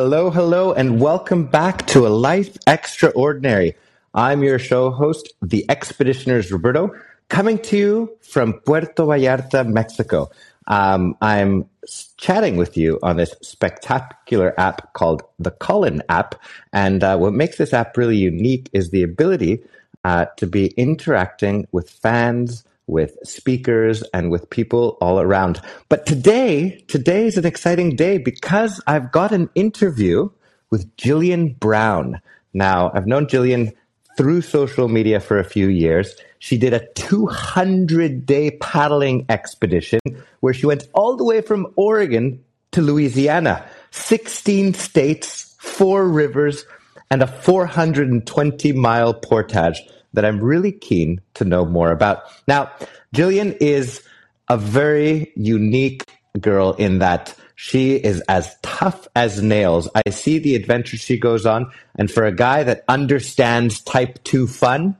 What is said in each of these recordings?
Hello, hello, and welcome back to A Life Extraordinary. I'm your show host, the Expeditioners Roberto, coming to you from Puerto Vallarta, Mexico. Um, I'm chatting with you on this spectacular app called the Callin app. And uh, what makes this app really unique is the ability uh, to be interacting with fans, with speakers, and with people all around. But today, today is an exciting day because I've got an interview with Jillian Brown. Now, I've known Jillian through social media for a few years. She did a 200 day paddling expedition where she went all the way from Oregon to Louisiana, 16 states, four rivers, and a 420 mile portage that I'm really keen to know more about. Now, Jillian is a very unique girl in that she is as tough as nails. I see the adventures she goes on, and for a guy that understands type 2 fun,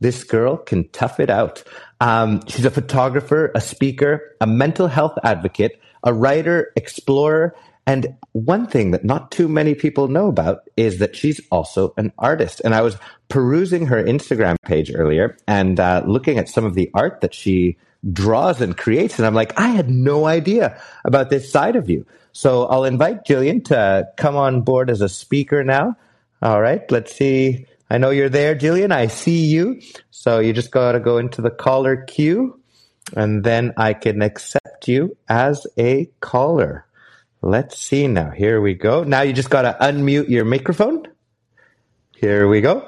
this girl can tough it out. Um, she's a photographer, a speaker, a mental health advocate, a writer, explorer, and one thing that not too many people know about is that she's also an artist. And I was perusing her Instagram page earlier and uh, looking at some of the art that she draws and creates. And I'm like, I had no idea about this side of you. So I'll invite Jillian to come on board as a speaker now. All right, let's see. I know you're there, Jillian. I see you. So you just got to go into the caller queue and then I can accept you as a caller. Let's see now. Here we go. Now you just got to unmute your microphone. Here we go.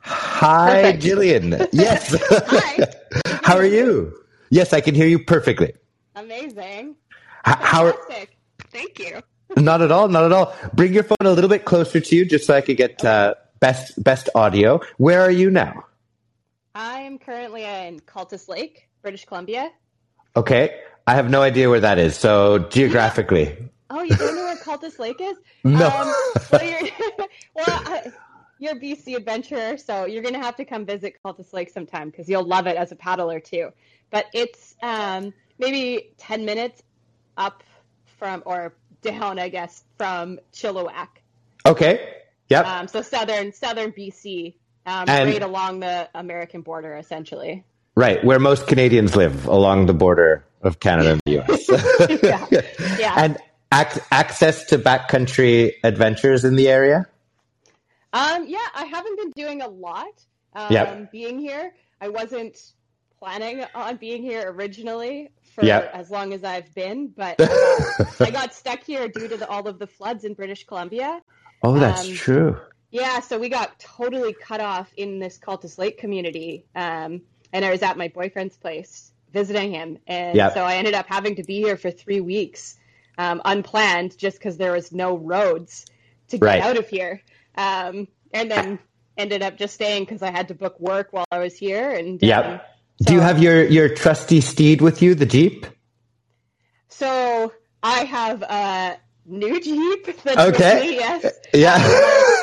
Hi, Perfect. Jillian. Yes. Hi. How are you? Yes, I can hear you perfectly. Amazing. H- how are, Thank you. not at all. Not at all. Bring your phone a little bit closer to you, just so I could get uh, best best audio. Where are you now? I am currently in Cultus Lake, British Columbia. Okay, I have no idea where that is. So geographically, Oh, you don't know where Cultus Lake is? No. Um, well, you're, well I, you're a BC adventurer, so you're going to have to come visit Cultus Lake sometime because you'll love it as a paddler too. But it's um, maybe 10 minutes up from, or down, I guess, from Chilliwack. Okay. Yep. Um, so southern southern BC, um, And- right along the American border, essentially. Right, where most Canadians live along the border of Canada and the US. Yeah. Yeah. And ac- access to backcountry adventures in the area? Um, yeah, I haven't been doing a lot. Um, Yep. Being here, I wasn't planning on being here originally for Yep. as long as I've been, but I got, I got stuck here due to the, all of the floods in British Columbia. Oh, that's Um, true. Yeah, so we got totally cut off in this Cultus Lake community. Um, and I was at my boyfriend's place visiting him. And Yep. so I ended up having to be here for three weeks, um, unplanned, just because there was no roads to get Right. out of here. Um, and then ended up just staying because I had to book work while I was here. And Yep. um, Do you have your, your trusty steed with you, the Jeep? So I have a new Jeep. That's Okay. me, yes. Yeah.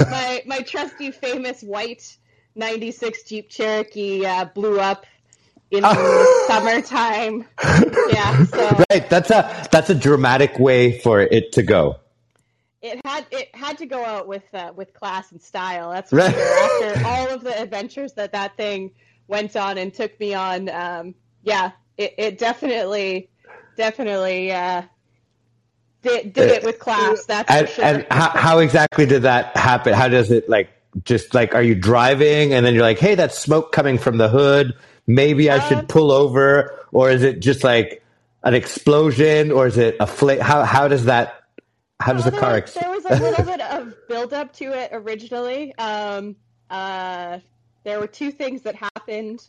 my my trusty famous white 96 Jeep Cherokee uh, blew up in the summertime. Yeah, so right, that's a that's a dramatic way for it to go. it had it had to go out with uh, with class and style. That's Right. sure. After all of the adventures that that thing went on and took me on, um, yeah, it, it definitely definitely uh, did did it with class. That's And, sure. and how, how exactly did that happen? How does it like just like are you driving and then you're like, hey, that's smoke coming from the hood. Maybe I should pull over, or is it just like an explosion, or is it a flame? How how does that? How does Well, the car? there, Ex- there was a little bit of build up to it originally. Um, uh, there were two things that happened.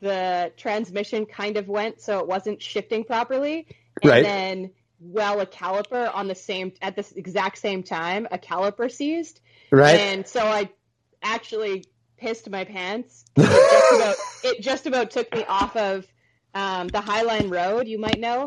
The transmission kind of went, so it wasn't shifting properly, and Right. then well, a caliper on the same at this exact same time, a caliper seized, right? and so I actually pissed my pants. It just about, it just about took me off of um, the Highline Road, you might know,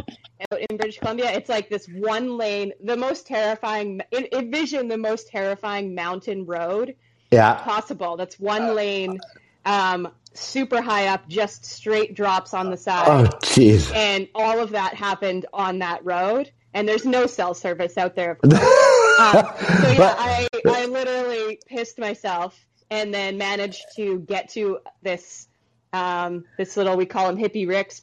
out in British Columbia. It's like this one lane, the most terrifying. en- Envision the most terrifying mountain road yeah. possible. That's one lane, um, super high up, just straight drops on the side Oh, jeez. and all of that happened on that road and there's no cell service out there of course. so yeah, I, I literally pissed myself and then managed to get to this um, this little we call him Hippie Rick's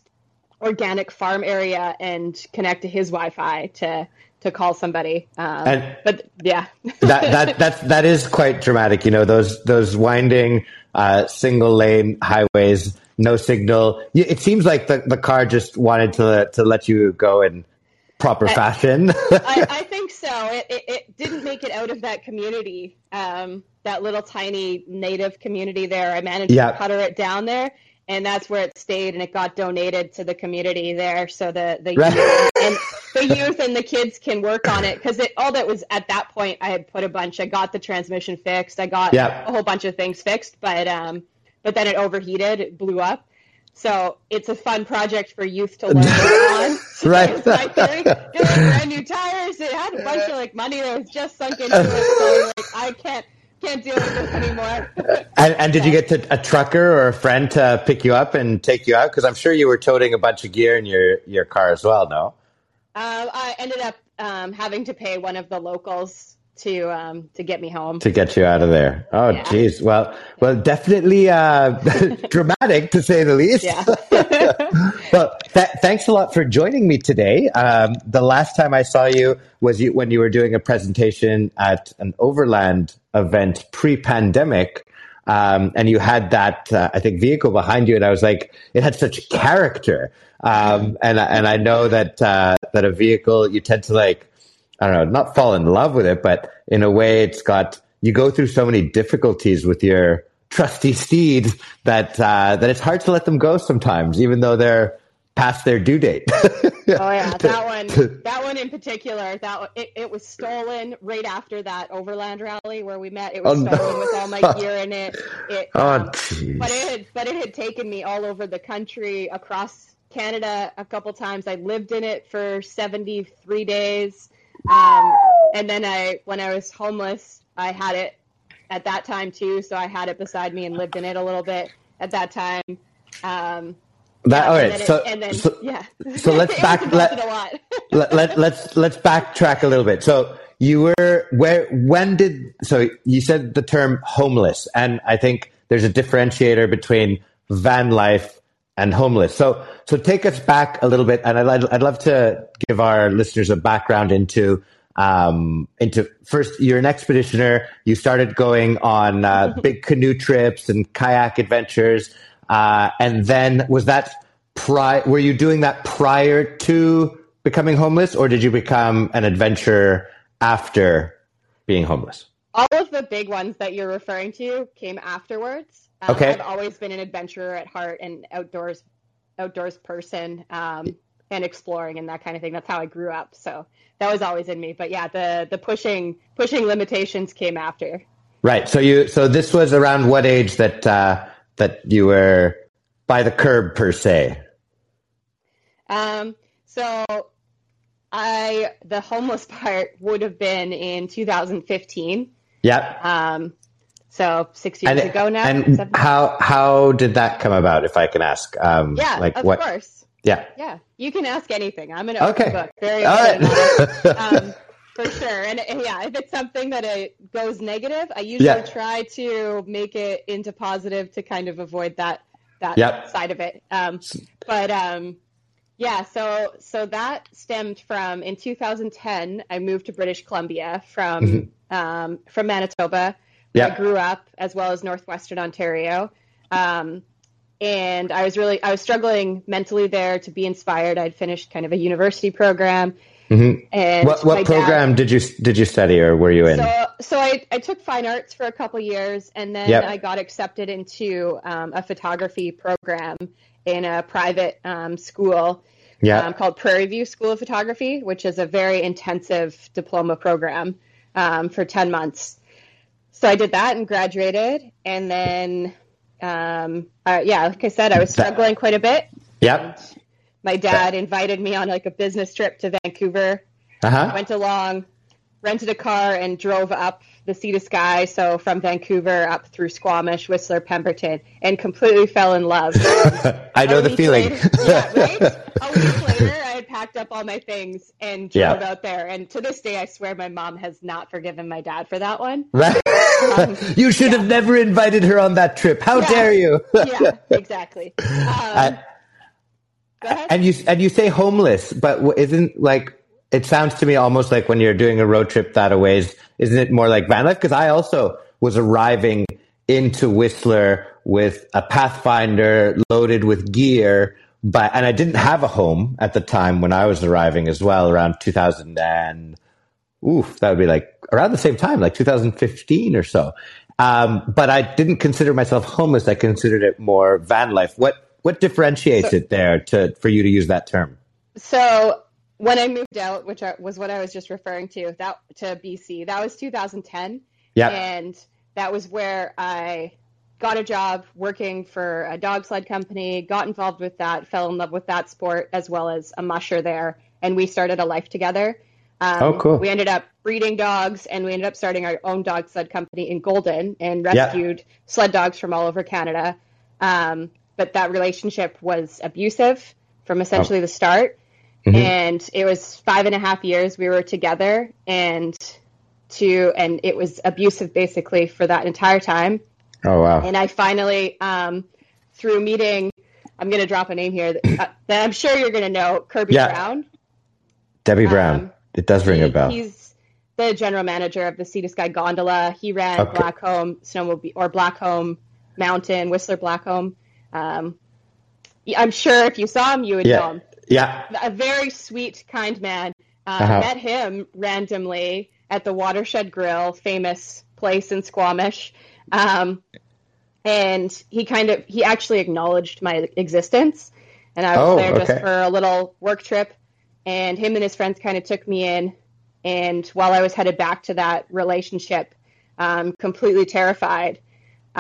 organic farm area and connect to his Wi-Fi to to call somebody. Um, and but yeah, that that that is quite dramatic. You know those those winding uh, single lane highways, no signal. It seems like the, the car just wanted to to let you go in proper I, fashion. I, I, think so. It, it, it, didn't make it out of that community, um, that little tiny native community there. I managed to putter it down there, and that's where it stayed and it got donated to the community there so the the right. youth and the youth and the kids can work on it because it all that was at that point i had put a bunch i got the transmission fixed i got a whole bunch of things fixed but um but then it overheated it blew up so it's a fun project for youth to learn on. right. was brand new tires. It had a bunch of like money that was just sunk into it. So like I can't can't deal with this anymore. and, and, did you get to, a trucker or a friend to pick you up and take you out? Because I'm sure you were toting a bunch of gear in your, your car as well, no? Um, I ended up um, having to pay one of the locals to um, to get me home to get you out of there. Oh, jeez. Yeah. Well, well, definitely uh, dramatic to say the least. Yeah. well, th- thanks a lot for joining me today. Um, the last time I saw you was you, when you were doing a presentation at an Overland event pre-pandemic. Um, and you had that, uh, I think, vehicle behind you, and I was like, it had such character. Um, and and I know that uh, that a vehicle you tend to like I don't know, not fall in love with it, but in a way, it's got you go through so many difficulties with your trusty steed that uh, that it's hard to let them go sometimes, even though they're past their due date. oh yeah, that one, that one in particular, that it, it was stolen right after that Overland rally where we met. It was oh, stolen no. with all my gear in it. it oh, um, but it had, but it had taken me all over the country, across Canada a couple times. I lived in it for seventy three days. Um, and then I, when I was homeless, I had it at that time too. So I had it beside me and lived in it a little bit at that time. Um, that, yeah, all right. So, it, then, so, yeah. So let's back. let, let, let, let's let's backtrack a little bit. So you were where? When did? So you said the term homeless, and I think there's a differentiator between van life and homeless. So, so take us back a little bit, and I'd, I'd love to give our listeners a background into um, into first. You're an expeditioner. You started going on uh, big canoe trips and kayak adventures, uh, and then was that pri- Were you doing that prior to becoming homeless, or did you become an adventurer after being homeless? All of the big ones that you're referring to came afterwards. Um, okay. I've always been an adventurer at heart and outdoors outdoors person um, and exploring and that kind of thing. That's how I grew up. So that was always in me. But yeah, the the pushing pushing limitations came after. Right. So you so this was around what age that uh, that you were by the curb per se? Um. So I the homeless part would have been in 2015. Yep. Um. So six years and, ago now. And how how did that come about, if I can ask? Um, yeah, like of what? course. Yeah. Yeah, you can ask anything. I'm an open okay. book. Very All right. um, for sure. And yeah, if it's something that it goes negative, I usually yeah. try to make it into positive to kind of avoid that that yep. side of it. Um, but um, yeah, so so that stemmed from in 2010. I moved to British Columbia from mm-hmm. um, from Manitoba yeah. I grew up, as well as Northwestern Ontario. Um, and I was really, I was struggling mentally there to be inspired. I'd finished kind of a university program. Mm-hmm. And what, what program dad, did you did you study, or were you in? So, so I, I took fine arts for a couple years, and then yep. I got accepted into um, a photography program in a private um, school yeah. um, called Prairie View School of Photography, which is a very intensive diploma program um, for ten months so I did that and graduated, and then um, uh, yeah, like I said, I was struggling quite a bit. Yep. My dad invited me on like a business trip to Vancouver. Uh-huh. Went along, rented a car and drove up the Sea to Sky, so from Vancouver up through Squamish, Whistler, Pemberton, and completely fell in love. I know the feeling. Later, yeah, right? A week later, I had packed up all my things and drove Yeah. out there. And to this day, I swear my mom has not forgiven my dad for that one. Um, you should have never invited her on that trip. How Yeah. dare you? yeah, exactly. Um, I- go ahead. and you and you say homeless, but isn't like it sounds to me almost like when you're doing a road trip that a ways, isn't it more like van life? Because I also was arriving into Whistler with a Pathfinder loaded with gear, but and I didn't have a home at the time when I was arriving as well, around 2000 and oof, that would be like around the same time, like 2015 or so. Um, but I didn't consider myself homeless. I considered it more van life. What what differentiates it there to for you to use that term? So when I moved out, which I, was what I was just referring to, that to BC, that was 2010, Yeah. and that was where I got a job working for a dog sled company, got involved with that, fell in love with that sport as well as a musher there, and we started a life together. Um, Oh, cool. We ended up breeding dogs, and we ended up starting our own dog sled company in Golden and Yeah. rescued sled dogs from all over Canada. Um, but that relationship was abusive from essentially the start. Mhm. And it was five and a half years we were together, and to and it was abusive basically for that entire time. Oh wow. And I finally, um, through meeting, I'm going to drop a name here that, uh, that I'm sure you're going to know, Kirby Yeah. Brown. Debbie Brown. Um, it does ring He- a bell. He's the general manager of the Sea to Sky Gondola. He ran Okay. Blackcomb Snowmobile or Blackcomb Mountain, Whistler Blackcomb. Um, I'm sure if you saw him, you would know him. Yeah. A very sweet, kind man. Uh, Uh-huh. Met him randomly at the Watershed Grill, famous place in Squamish. Um, and he kind of he actually acknowledged my existence and i was Oh, there just okay. for a little work trip and him and his friends kind of took me in and while i was headed back to that relationship um, completely terrified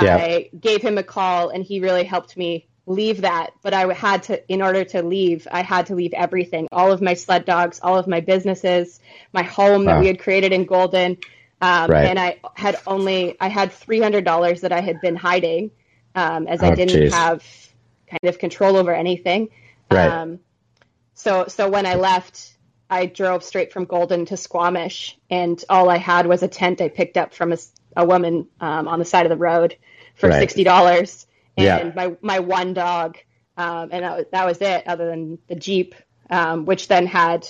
Yeah. i gave him a call and he really helped me leave that but i had to in order to leave i had to leave everything all of my sled dogs all of my businesses my home that we had created in golden um, Right. and I had only I had three hundred dollars that I had been hiding, um, as Oh, I didn't geez. have kind of control over anything. Right. Um, so so when I left, I drove straight from Golden to Squamish, and all I had was a tent I picked up from a woman um, on the side of the road for Right. sixty dollars, and Yeah. my my one dog, um, and that was, that was it. Other than the Jeep, um, which then had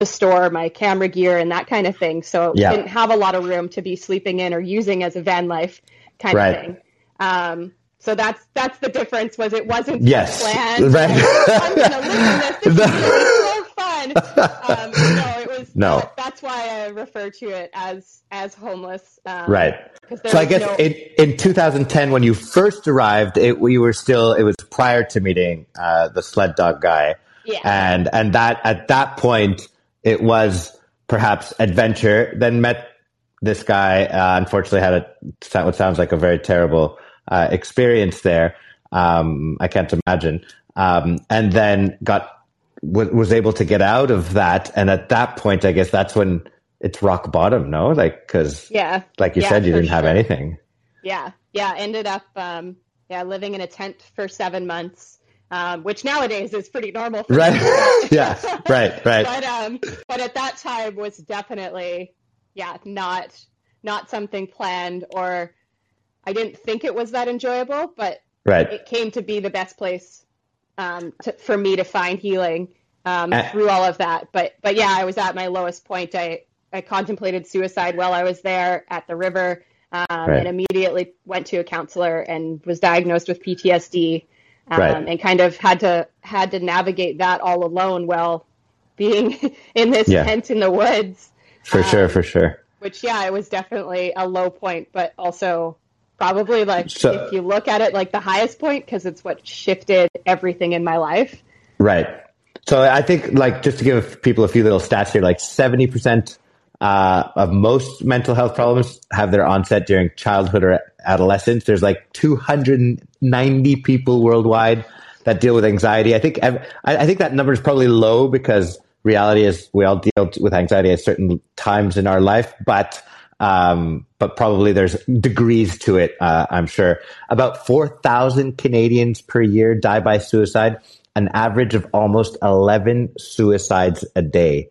to store my camera gear and that kind of thing. So Yeah. didn't have a lot of room to be sleeping in or using as a van life kind Right. of thing. Um, so that's that's the difference. Was it wasn't Yes. planned. Right. I'm live in this. This is so fun. Um, it was. No. that- that's why I refer to it as as homeless. Um, Right. So I guess no- in, in 2010, when you first arrived, it, we were still, it was prior to meeting uh, the sled dog guy. Yeah. And, and that, at that point, it was perhaps adventure, then met this guy, uh, unfortunately had a, what sounds like a very terrible uh, experience there. Um, I can't imagine. Um, and then got, was, was able to get out of that. And at that point, I guess that's when it's rock bottom, no? Like, cause yeah. like you Yeah, said, you didn't have anything. Yeah, yeah. Ended up, um, yeah, living in a tent for seven months, um, which nowadays is pretty normal. For Right. yeah. Right. Right. But um, but at that time was definitely, yeah, not not something planned or I didn't think it was that enjoyable, but Right. it came to be the best place um, to, for me to find healing um, Uh, through all of that. But but yeah, I was at my lowest point. I I contemplated suicide while I was there at the river, um, Right. and immediately went to a counselor and was diagnosed with PTSD, um, Right. and kind of had to had to navigate that all alone while being in this Yeah. tent in the woods. For um, sure. For sure. Which yeah, it was definitely a low point, but also probably like So- if you look at it like the highest point because it's what shifted everything in my life. Right. So I think, like, just to give people a few little stats here, like seventy percent uh, of most mental health problems have their onset during childhood or adolescence. There's like two hundred and ninety people worldwide that deal with anxiety. I think I, I think that number is probably low because reality is we all deal with anxiety at certain times in our life, but um, but probably there's degrees to it. Uh, I'm sure about four thousand Canadians per year die by suicide, an average of almost eleven suicides a day.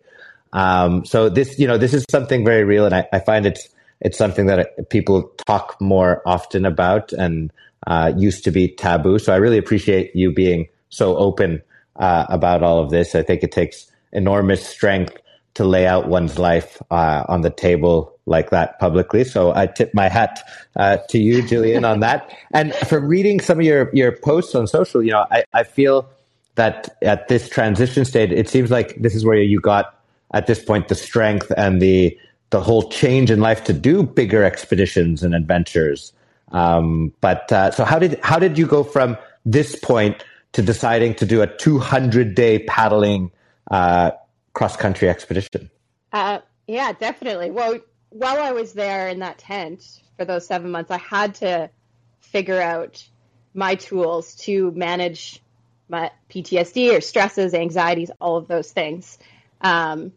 Um, so this, you know, this is something very real, and I, I find it's it's something that people talk more often about and uh, used to be taboo. So I really appreciate you being so open uh, about all of this. I think it takes enormous strength to lay out one's life uh, on the table like that publicly. So I tip my hat uh, to you, Jillian, on that. And from reading some of your, your posts on social, you know, I, I feel that at this transition stage, it seems like this is where you got at this point the strength and the the whole change in life to do bigger expeditions and adventures. Um, but uh, so how did how did you go from this point to deciding to do a 200 day paddling uh, cross country expedition? Uh, yeah, definitely. Well, while I was there in that tent for those seven months, I had to figure out my tools to manage my PTSD or stresses, anxieties, all of those things. Um,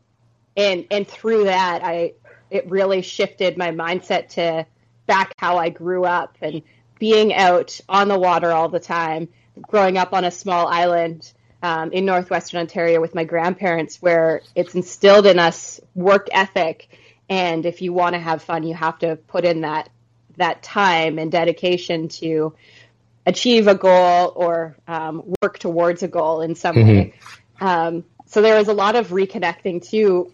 and and through that, I it really shifted my mindset to back how I grew up and being out on the water all the time, growing up on a small island um, in northwestern Ontario with my grandparents, where it's instilled in us work ethic. And if you want to have fun, you have to put in that that time and dedication to achieve a goal or um, work towards a goal in some mm-hmm. way. Um, so there was a lot of reconnecting to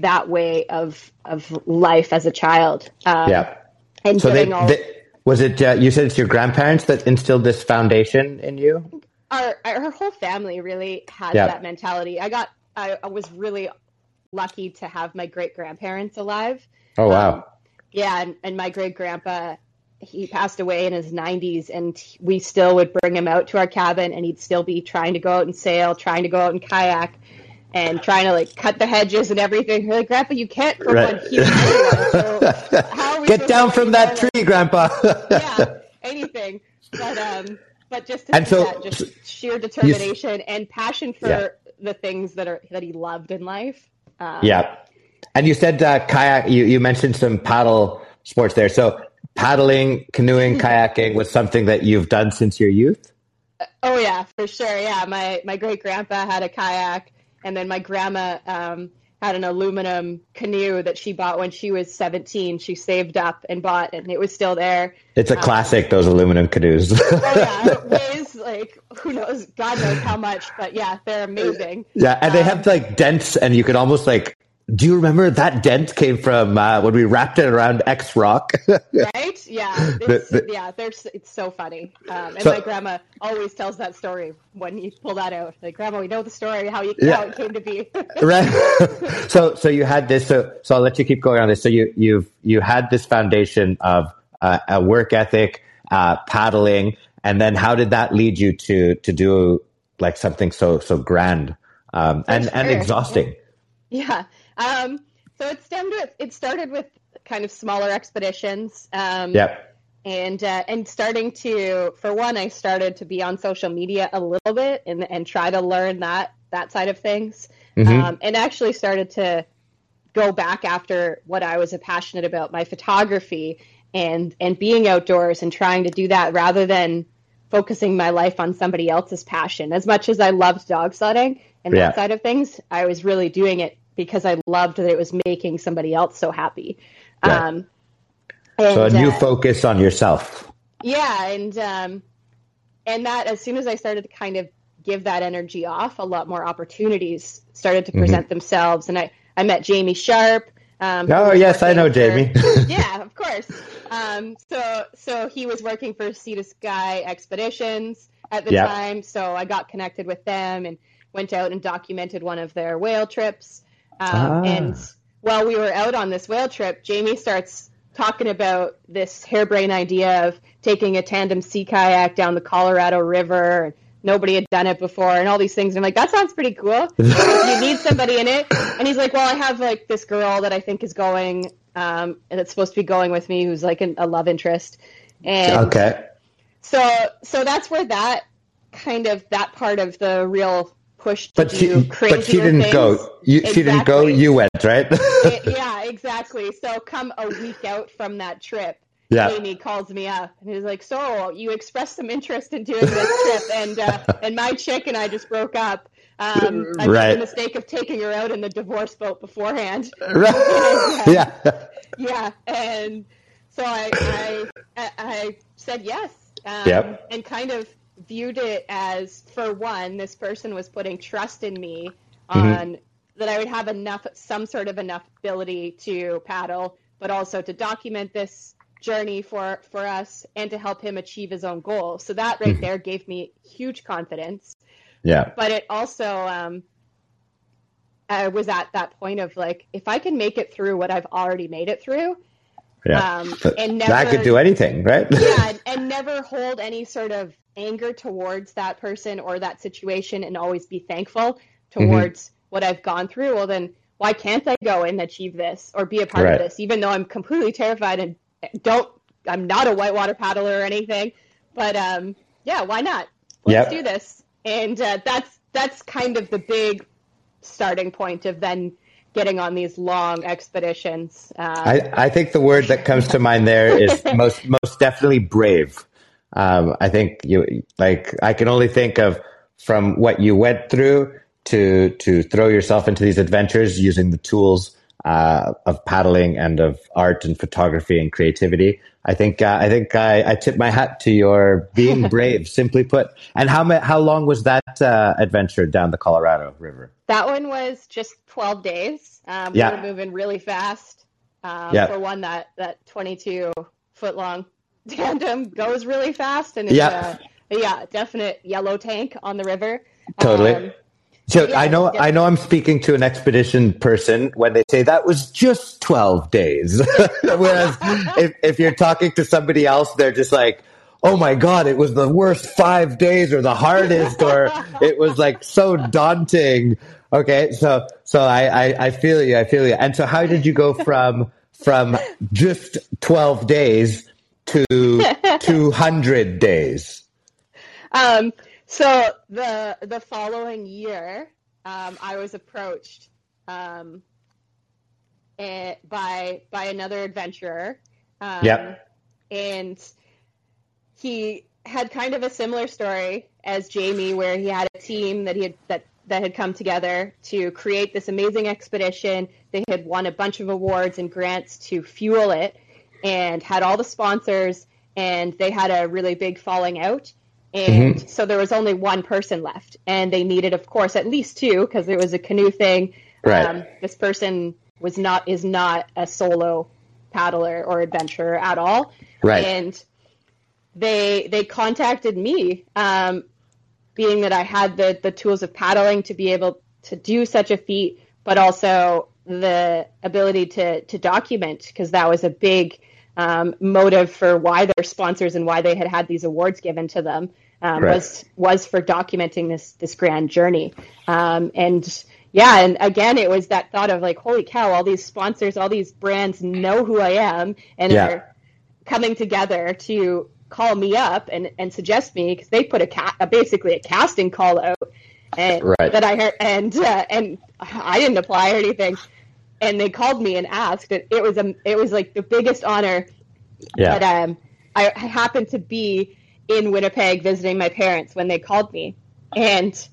that way of of life as a child. Um, yeah. And so they, all, they, was it uh, you said it's your grandparents that instilled this foundation in you? Our our whole family really had yeah. that mentality. I got I, I, was really lucky to have my great grandparents alive. Oh wow. Um, yeah, and, and my great grandpa he passed away in his 90s and we still would bring him out to our cabin and he'd still be trying to go out and sail trying to go out and kayak and trying to like cut the hedges and everything. We're like, Grandpa, you can't go right. on. So how Get down from that tree, Grandpa. yeah, anything. But um, but just to and so, that, just sheer determination and passion for yeah. the things that are that he loved in life. Um, yeah, and you said uh, kayak. You you mentioned some paddle sports there. So paddling, canoeing, kayaking was something that you've done since your youth. Oh yeah, for sure. Yeah, my my great grandpa had a kayak and then my grandma um, had an aluminum canoe that she bought when she was 17. She saved up and bought, and it was still there. It's a um, classic, those aluminum canoes. oh yeah, it weighs like who knows, God knows how much, but yeah, they're amazing. Yeah, and um, they have like dents, and you could almost like do you remember that dent came from uh, when we wrapped it around X Rock? right? Yeah. It's, the, the, yeah. There's, it's so funny. Um, and so, my grandma always tells that story when you pull that out. Like, Grandma, we know the story how you yeah. how it came to be. right. so so you had this. So so I'll let you keep going on this. So you you've you had this foundation of uh, a work ethic, uh, paddling, and then how did that lead you to to do like something so so grand um, and sure. and exhausting? Yeah. Um, so it stemmed with it started with kind of smaller expeditions. Um, yep. And uh, and starting to for one, I started to be on social media a little bit and and try to learn that that side of things. Mm-hmm. Um, and actually started to go back after what I was passionate about, my photography and and being outdoors and trying to do that rather than focusing my life on somebody else's passion. As much as I loved dog sledding and yeah. that side of things, I was really doing it because I loved that it was making somebody else so happy. Um, and, so a new uh, focus on yourself. Yeah, and um, and that as soon as I started to kind of give that energy off, a lot more opportunities started to present mm-hmm. themselves, and I I met Jamie Sharp. Um, oh yes, I know for, Jamie. yeah, of course. Um, so so he was working for Sea to Sky Expeditions at the yep. time, so I got connected with them and went out and documented one of their whale trips. Um, ah. And while we were out on this whale trip, Jamie starts talking about this harebrained idea of taking a tandem sea kayak down the Colorado River. Nobody had done it before, and all these things. And I'm like, that sounds pretty cool. you need somebody in it. And he's like, well, I have like this girl that I think is going, um, and it's supposed to be going with me, who's like an, a love interest. And okay. So, so that's where that kind of that part of the real pushed to But she, but she didn't things. go. You, She didn't go. You went, right? It- yeah, exactly. So come a week out from that trip, yeah. Jamie calls me up and he's like, "So you expressed some interest in doing this trip, and uh, and my chick and I just broke up. Um, I made Right. the mistake of taking her out in the divorce boat beforehand. Right. yeah. Yeah, and so I I, I- I said yes, um, Yep. and kind of viewed it as for one, this person was putting trust in me Mhm. on that I would have enough, some sort of enough ability to paddle, but also to document this journey for for us and to help him achieve his own goal. So that right Mhm. there gave me huge confidence Yeah. but it also um I was at that point of like if I can make it through what I've already made it through Yeah. um and never that could do anything, right? yeah and, and never hold any sort of anger towards that person or that situation and always be thankful Mm-hmm. towards what I've gone through well then why can't I go and achieve this or be a part Right. of this even though I'm completely terrified and don't I'm not a whitewater paddler or anything but um yeah why not let's Yep. do this and uh, that's that's kind of the big starting point of then getting on these long expeditions um, I, I think the word that comes to mind there is most most definitely brave. Um, I think you like I can only think of from what you went through to to throw yourself into these adventures using the tools uh, of paddling and of art and photography and creativity. I think uh, I think I, I tip my hat to your being brave. simply put. And how ma- how long was that uh, adventure down the Colorado River? that one was just 12 days um, Yeah. we were moving really fast um, Yeah. for one that that 22 foot long tandem goes really fast and it's Yeah. a, yeah definite yellow tank on the river Totally. Um, So Yeah, I know yeah. I know I'm speaking to an expedition person when they say that was just 12 days. Whereas if, if you're talking to somebody else, they're just like, oh my God, it was the worst five days or the hardest or it was like so daunting. Okay. So, so I, I, I feel you. I feel you. And so how did you go from, from just 12 days to 200 days? Um, so the the following year, um, I was approached um, eh, by by another adventurer. Um, Yep. And he had kind of a similar story as Jamie, where he had a team that he had that that had come together to create this amazing expedition. They had won a bunch of awards and grants to fuel it, and had all the sponsors, and they had a really big falling out. And so there was only one person left, and they needed, of course, at least two because there was a canoe thing. Right. Um, this person was not is not a solo paddler or adventurer at all. Right. And they they contacted me, um, being that I had the the tools of paddling to be able to do such a feat, but also the ability to to document because that was a big um, motive for why they're sponsors and why they had had these awards given to them um, was was for documenting this this grand journey. Um, and yeah, and again, it was that thought of like, holy cow, all these sponsors, all these brands know who I am and Yeah. are coming together to call me up and, and suggest me because they put a, ca- a basically a casting call out and Right. that I heard and uh, and I didn't apply or anything and they called me and asked and it was a it was like the biggest honor Yeah. but um I, happened to be in Winnipeg visiting my parents when they called me and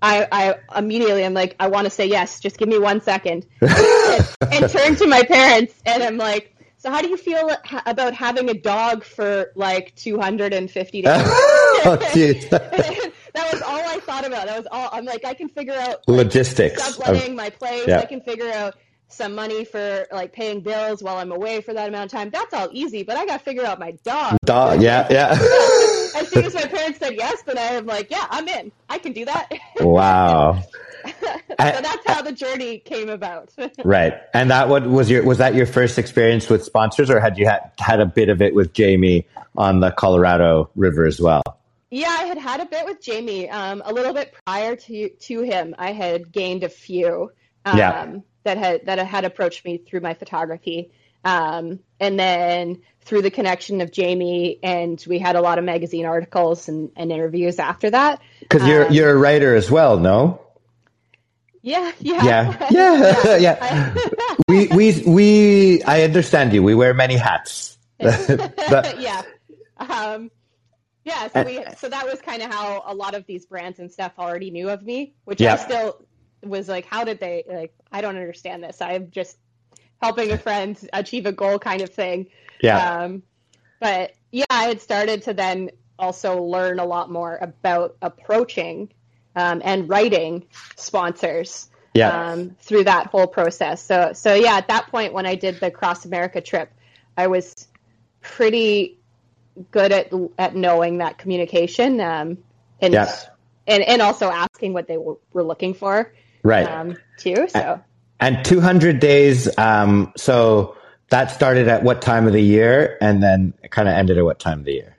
I, I immediately I'm like I want to say yes just give me one second and, and turn to my parents and I'm like so how do you feel about having a dog for like 250 days oh, that was all I thought about. That was all. I'm like, I can figure out like, Logistics. of- my place. Yeah. I can figure out some money for like paying bills while I'm away for that amount of time. That's all easy. But I got to figure out my dog. Dog, yeah, yeah. as soon as my parents said yes, then I am like, yeah, I'm in. I can do that. wow. so that's how the journey came about. Right. And that what was your was that your first experience with sponsors or had you had, had a bit of it with Jamie on the Colorado River as well? Yeah, I had had a bit with Jamie. Um, a little bit prior to to him, I had gained a few um, Yeah. That had that had approached me through my photography, um, and then through the connection of Jamie, and we had a lot of magazine articles and, and interviews after that. Because you're Um, you're a writer as well, no? Yeah, yeah, Yeah, yeah, yeah. we we we. I understand you. We wear many hats. But- yeah. Um, yeah, so we so that was kind of how a lot of these brands and stuff already knew of me, which Yeah. I still was like, how did they like? I don't understand this. I'm just helping a friend achieve a goal, kind of thing. yeah, Um, but yeah, I had started to then also learn a lot more about approaching um, and writing sponsors yeah, um, through that whole process. So, so yeah, at that point when I did the cross America trip, I was pretty good at at knowing that communication um, and Yeah. and and also asking what they were, were looking for right. um, too. So. And 200 days. Um, so that started at what time of the year, and then kind of ended at what time of the year?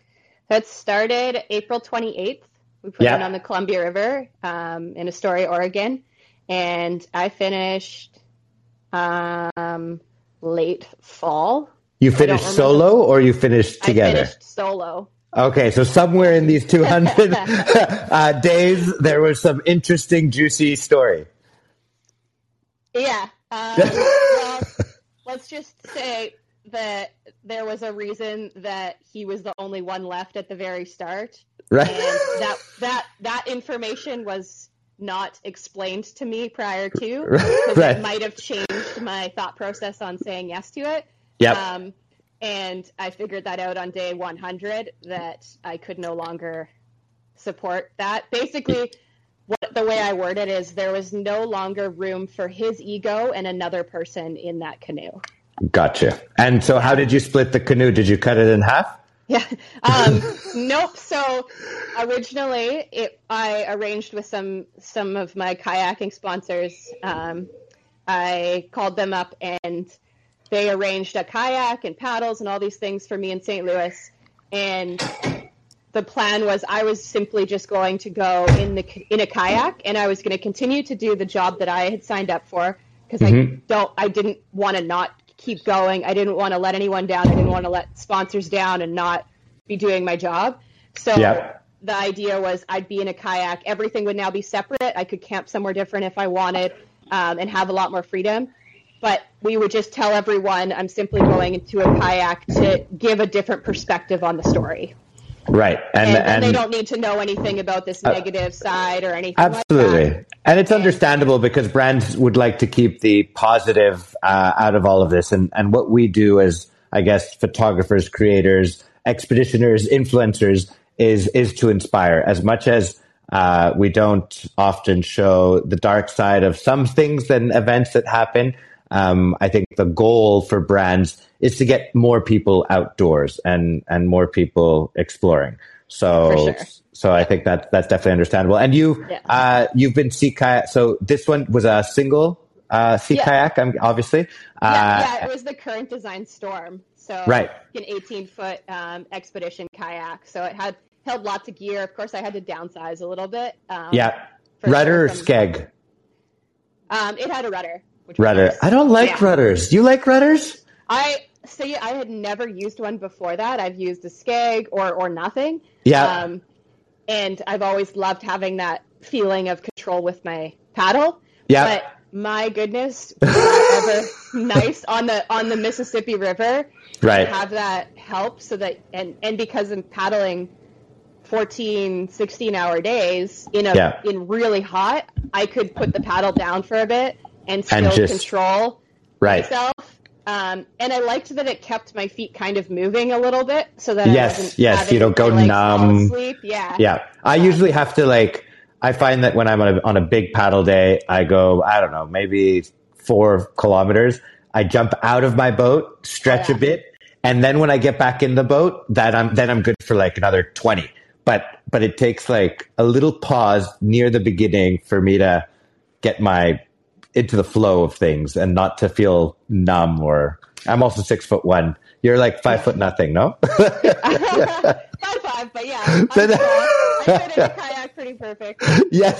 That started April 28th. We put Yeah. it on the Columbia River um, in Astoria, Oregon. And I finished um, late fall. You finished solo, or you finished I together? finished solo. Okay, so somewhere in these 200 uh, days, there was some interesting, juicy story. Yeah. Um, well, let's just say that there was a reason that he was the only one left at the very start. Right? and that that that information was not explained to me prior to because Right. it might have changed my thought process on saying yes to it Yep. um, and i figured that out on day 100 that i could no longer support that basically what the way i word it is there was no longer room for his ego and another person in that canoe Gotcha. And so, how did you split the canoe? Did you cut it in half? Yeah. Um, nope. So originally, it, I arranged with some some of my kayaking sponsors. Um, I called them up and they arranged a kayak and paddles and all these things for me in St. Louis. And the plan was I was simply just going to go in the in a kayak and I was going to continue to do the job that I had signed up for because I Mhm. don't I didn't want to not keep going. I didn't want to let anyone down. I didn't want to let sponsors down and not be doing my job. So Yeah. the idea was I'd be in a kayak. Everything would now be separate. I could camp somewhere different if I wanted um, and have a lot more freedom. But we would just tell everyone I'm simply going into a kayak to give a different perspective on the story. Right. And, And then they don't need to know anything about this negative side or anything like absolutely. that. And it's understandable because brands would like to keep the positive uh, out of all of this. And and what we do as I guess photographers, creators, expeditioners, influencers is is to inspire as much as uh, we don't often show the dark side of some things and events that happen. Um, I think the goal for brands is to get more people outdoors and and more people exploring. So sure. so I think that that's definitely understandable. And you Yeah. uh, you've been sea kayak. So this one was a single uh, sea Yeah. kayak. I'm obviously. Yeah, Uh, yeah, it was the Current Design Storm. So Right. an 18 foot um, expedition kayak. So it had held lots of gear. Of course, I had to downsize a little bit. Um, yeah. Rudder sure or skeg? Um, it had a rudder. Rudder. I don't like Yeah. rudders. You like rudders? I see. I had never used one before that. I've used a skeg or or nothing. Yeah. Um, and I've always loved having that feeling of control with my paddle. Yeah. But my goodness, ever nice on the on the Mississippi River Right. have that help so that and and because I'm paddling 14 16 hour days in a Yeah. in really hot I could put the paddle down for a bit and still And just- control Right. myself um, and I liked that it kept my feet kind of moving a little bit so that Yes, I wasn't yes, you don't go fall numb. asleep. yeah Yeah. I usually have to like, I find that when I'm on a, on a big paddle day, I go, I don't know, maybe four kilometers. I jump out of my boat, stretch Oh, yeah. a bit. And then when I get back in the boat, that I'm, then I'm good for like another 20. But, but it takes like a little pause near the beginning for me to get my, into the flow of things and not to feel numb or I'm also six foot one. You're like five foot nothing, no? five five but yeah I'm But-. I fit in a kayak pretty perfect yes.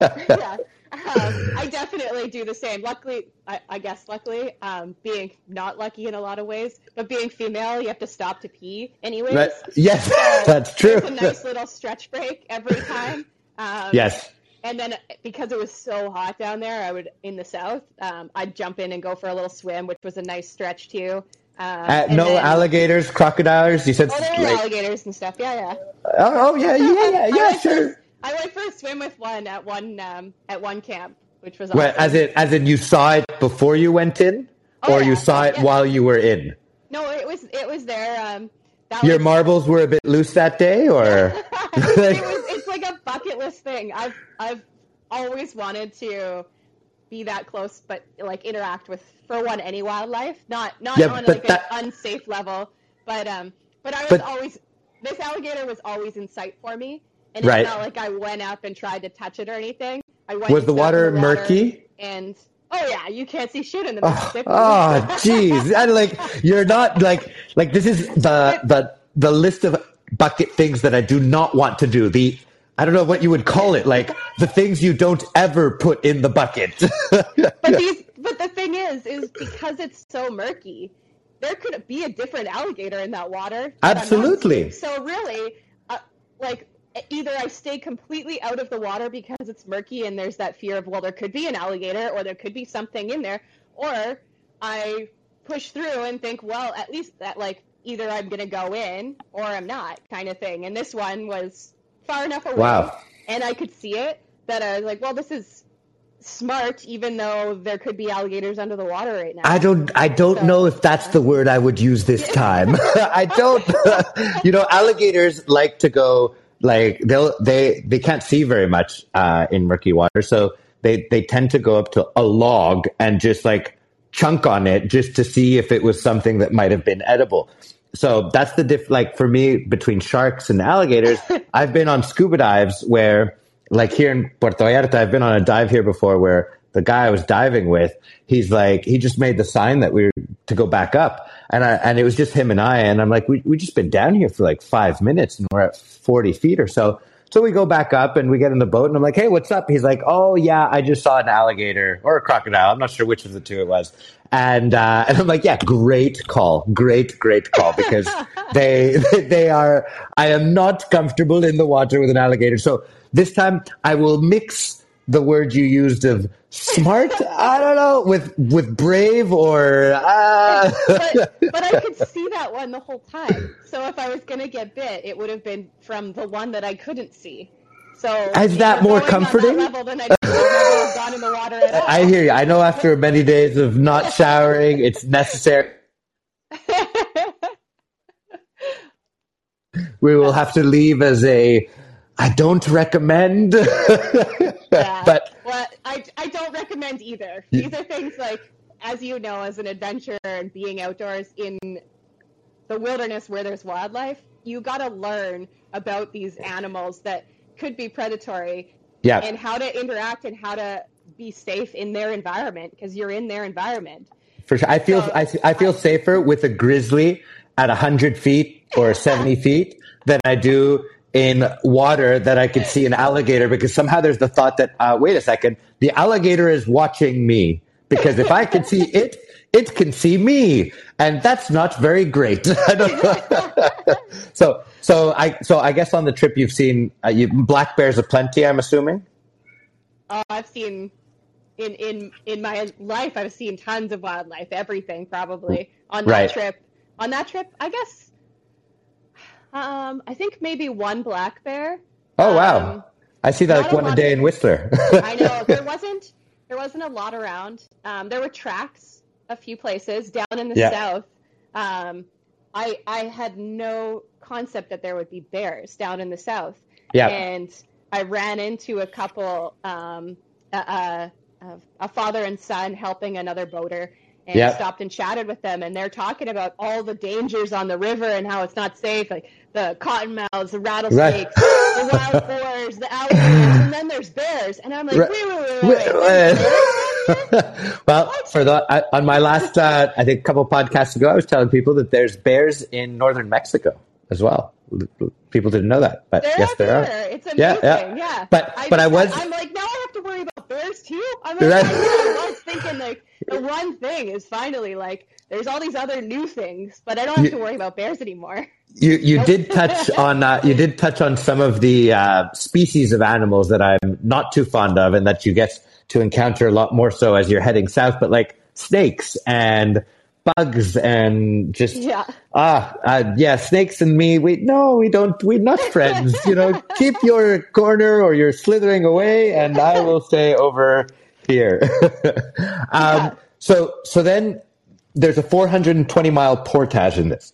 yeah. Um, I definitely do the same. Luckily, I, I guess luckily, um, being not lucky in a lot of ways, but being female, you have to stop to pee anyways. That- yes, So that's true. It's a nice little stretch break every time. Um, Yes. And then because it was so hot down there, I would in the south, um, I'd jump in and go for a little swim, which was a nice stretch too. Um, Uh, no then- alligators, crocodiles. You said Oh, there were like- alligators and stuff. Yeah, yeah. oh, oh, yeah, yeah, yeah, yeah, for- sure. I went for a swim with one at one um, at one camp, which was Well, awesome. as in, as in, you saw it before you went in, Oh, or yeah. you saw it Yeah. while you were in. no, it was it was there. Um, that Your was, marbles were a bit loose that day, or it was, it's like a bucket list thing. I've I've always wanted to be that close, but like interact with for one any wildlife, not not Yeah, on like that- an unsafe level, but um, but I was But- always this alligator was always in sight for me, and Right. it's not like I went up and tried to touch it or anything. I went was the sat in water murky? and oh yeah, you can't see shit in the Oh, Mississippi. oh, jeez! And like, you're not like like this is the the the list of bucket things that I do not want to do. The I don't know what you would call it, like the things you don't ever put in the bucket. But these, but the thing is, is because it's so murky, there could be a different alligator in that water. that Absolutely. So really, uh, like either I stay completely out of the water because it's murky and there's that fear of well, there could be an alligator or there could be something in there, or I push through and think, well, at least that like either I'm gonna go in or I'm not, kind of thing. And this one was far enough away, Wow. and I could see it that I was like, well, this is smart, even though there could be alligators under the water right now. I don't I don't know if that's the word I would use this time. I don't you know alligators like to go like they'll they they can't see very much uh, in murky water so they they tend to go up to a log and just like chunk on it just to see if it was something that might have been edible. So that's the diff like for me between sharks and alligators I've been on scuba dives where like here in Puerto Vallarta, I've been on a dive here before where the guy I was diving with, he's like, he just made the sign that we were to go back up. And I, and it was just him and I. And I'm like, we, we just been down here for like five minutes and we're at 40 feet or so. So we go back up and we get in the boat and I'm like, Hey, what's up? He's like, Oh yeah, I just saw an alligator or a crocodile. I'm not sure which of the two it was. And, uh, and I'm like, yeah, great call. Great, great call because they, they are, I am not comfortable in the water with an alligator. So this time I will mix the word you used of smart. I don't know with with brave or uh, but, but I could see that one the whole time. So if I was going to get bit, it would have been from the one that I couldn't see. So Is that more that comforting? I would never have gone in the water at all. I hear you. I know after many days of not showering, it's necessary. We will have to leave as a. I don't recommend. Yeah. but well, I, I don't recommend either. These are things like, as you know, as an adventurer and being outdoors in the wilderness where there's wildlife, you got to learn about these animals that could be predatory yeah, and how to interact and how to be safe in their environment because you're in their environment. for sure. I feel So- I, I feel safer with a grizzly at hundred feet or seventy feet than I do in water that I could see an alligator because somehow there's the thought that uh, wait a second, the alligator is watching me because if I can see it, it can see me, and that's not very great. So so I so I guess on the trip you've seen uh, you, black bears aplenty. I'm assuming. Uh, I've seen in in in my life, I've seen tons of wildlife, everything probably on that Right. trip. On that trip, I guess. Um, I think maybe one black bear. Oh wow, Um, I see that like one a day of- in Whistler. I know there wasn't there wasn't a lot around. Um, there were tracks a few places down in the Yeah. south. Um, I I had no concept that there would be bears down in the south. Yeah. And I ran into a couple, um, a, a, a father and son helping another boater, and Yeah. stopped and chatted with them. And they're talking about all the dangers on the river and how it's not safe, like the cottonmouths, the rattlesnakes, the wild boars, the alligators, and then there's bears. And I'm like, Right. wait, wait, wait, wait, Wait, well, for the I, on my last, uh, I think, a couple podcasts ago, I was telling people that there's bears in northern Mexico as well. People didn't know that, but They're yes, there are. It's Yeah, amazing. yeah. Yeah. But- but I was- I'm like, now I have to worry about bears too. I'm like, Right. I was thinking like the one thing is finally like there's all these other new things, but I don't have to worry about bears anymore. You you did touch on uh, you did touch on some of the uh, species of animals that I'm not too fond of, and that you get to encounter a lot more so as you're heading south. But like snakes and bugs and just Yeah. ah uh, yeah snakes and me we no we don't we're not friends you know keep your corner or you're slithering away and i will stay over here um Yeah. so so then there's a 420 mile portage in this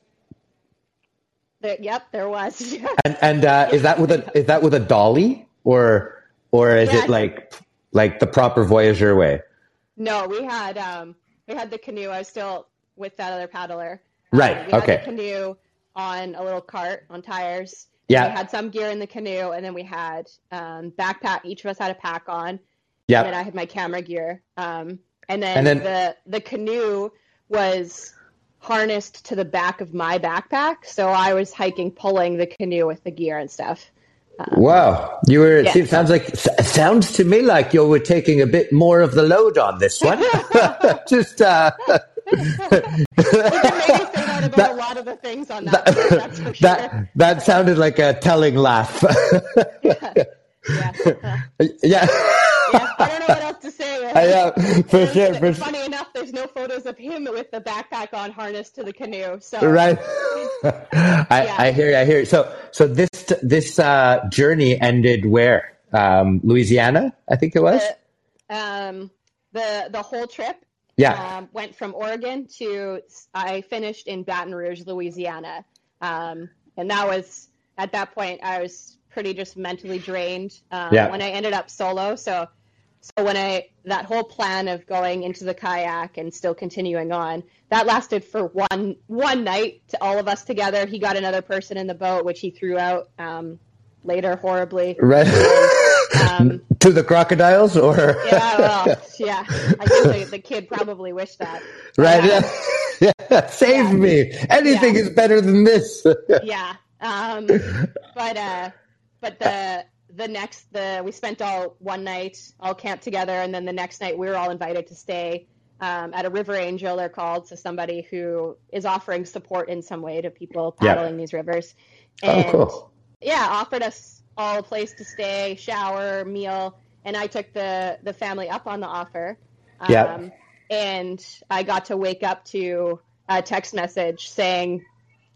There, yep, there was. And and uh is that with a is that with a dolly or or is Yeah. it like like the proper voyageur way No, we had um we had the canoe. I was still with that other paddler. Um, Right, we had okay. the canoe on a little cart on tires. Yeah. We had some gear in the canoe, and then we had um, backpack. Each of us had a pack on. Yeah. And then I had my camera gear. Um, and then, And then- the the canoe was harnessed to the back of my backpack, so I was hiking, pulling the canoe with the gear and stuff. Wow, you were. Yeah. It sounds like sounds to me like you were taking a bit more of the load on this one. Just uh, You can maybe say that a lot of the things on that. that, sure. that that sounded like a telling laugh. yeah. Uh, yeah, yeah, I don't know what else to say. I, uh, for There's- sure. For sure. funny enough, there's no photos of him with the backpack on, harnessed to the canoe. So Right. I, Yeah. I hear you. I hear you. So so this this uh, journey ended where? Um, Louisiana, I think it was. the, um, the the whole trip Yeah. um, went from Oregon to I finished in Baton Rouge, Louisiana, um, and that was at that point I was pretty just mentally drained um, Yeah. when I ended up solo. So so when I that whole plan of going into the kayak and still continuing on that lasted for one one night to all of us together. He got another person in the boat, which he threw out um, later horribly. Right. Um, to the crocodiles, or yeah, well, yeah. I think the, the kid probably wished that. right? Yeah. Yeah. Save Yeah. me. Anything Yeah. is better than this. yeah. Um, but uh, but the the next the we spent all one night all camped together, and then the next night we were all invited to stay um, at a river angel. They're called so somebody who is offering support in some way to people Yeah. paddling these rivers. Oh, And cool. yeah, offered us all a place to stay, shower, meal, and I took the the family up on the offer. Um, Yeah. And I got to wake up to a text message saying,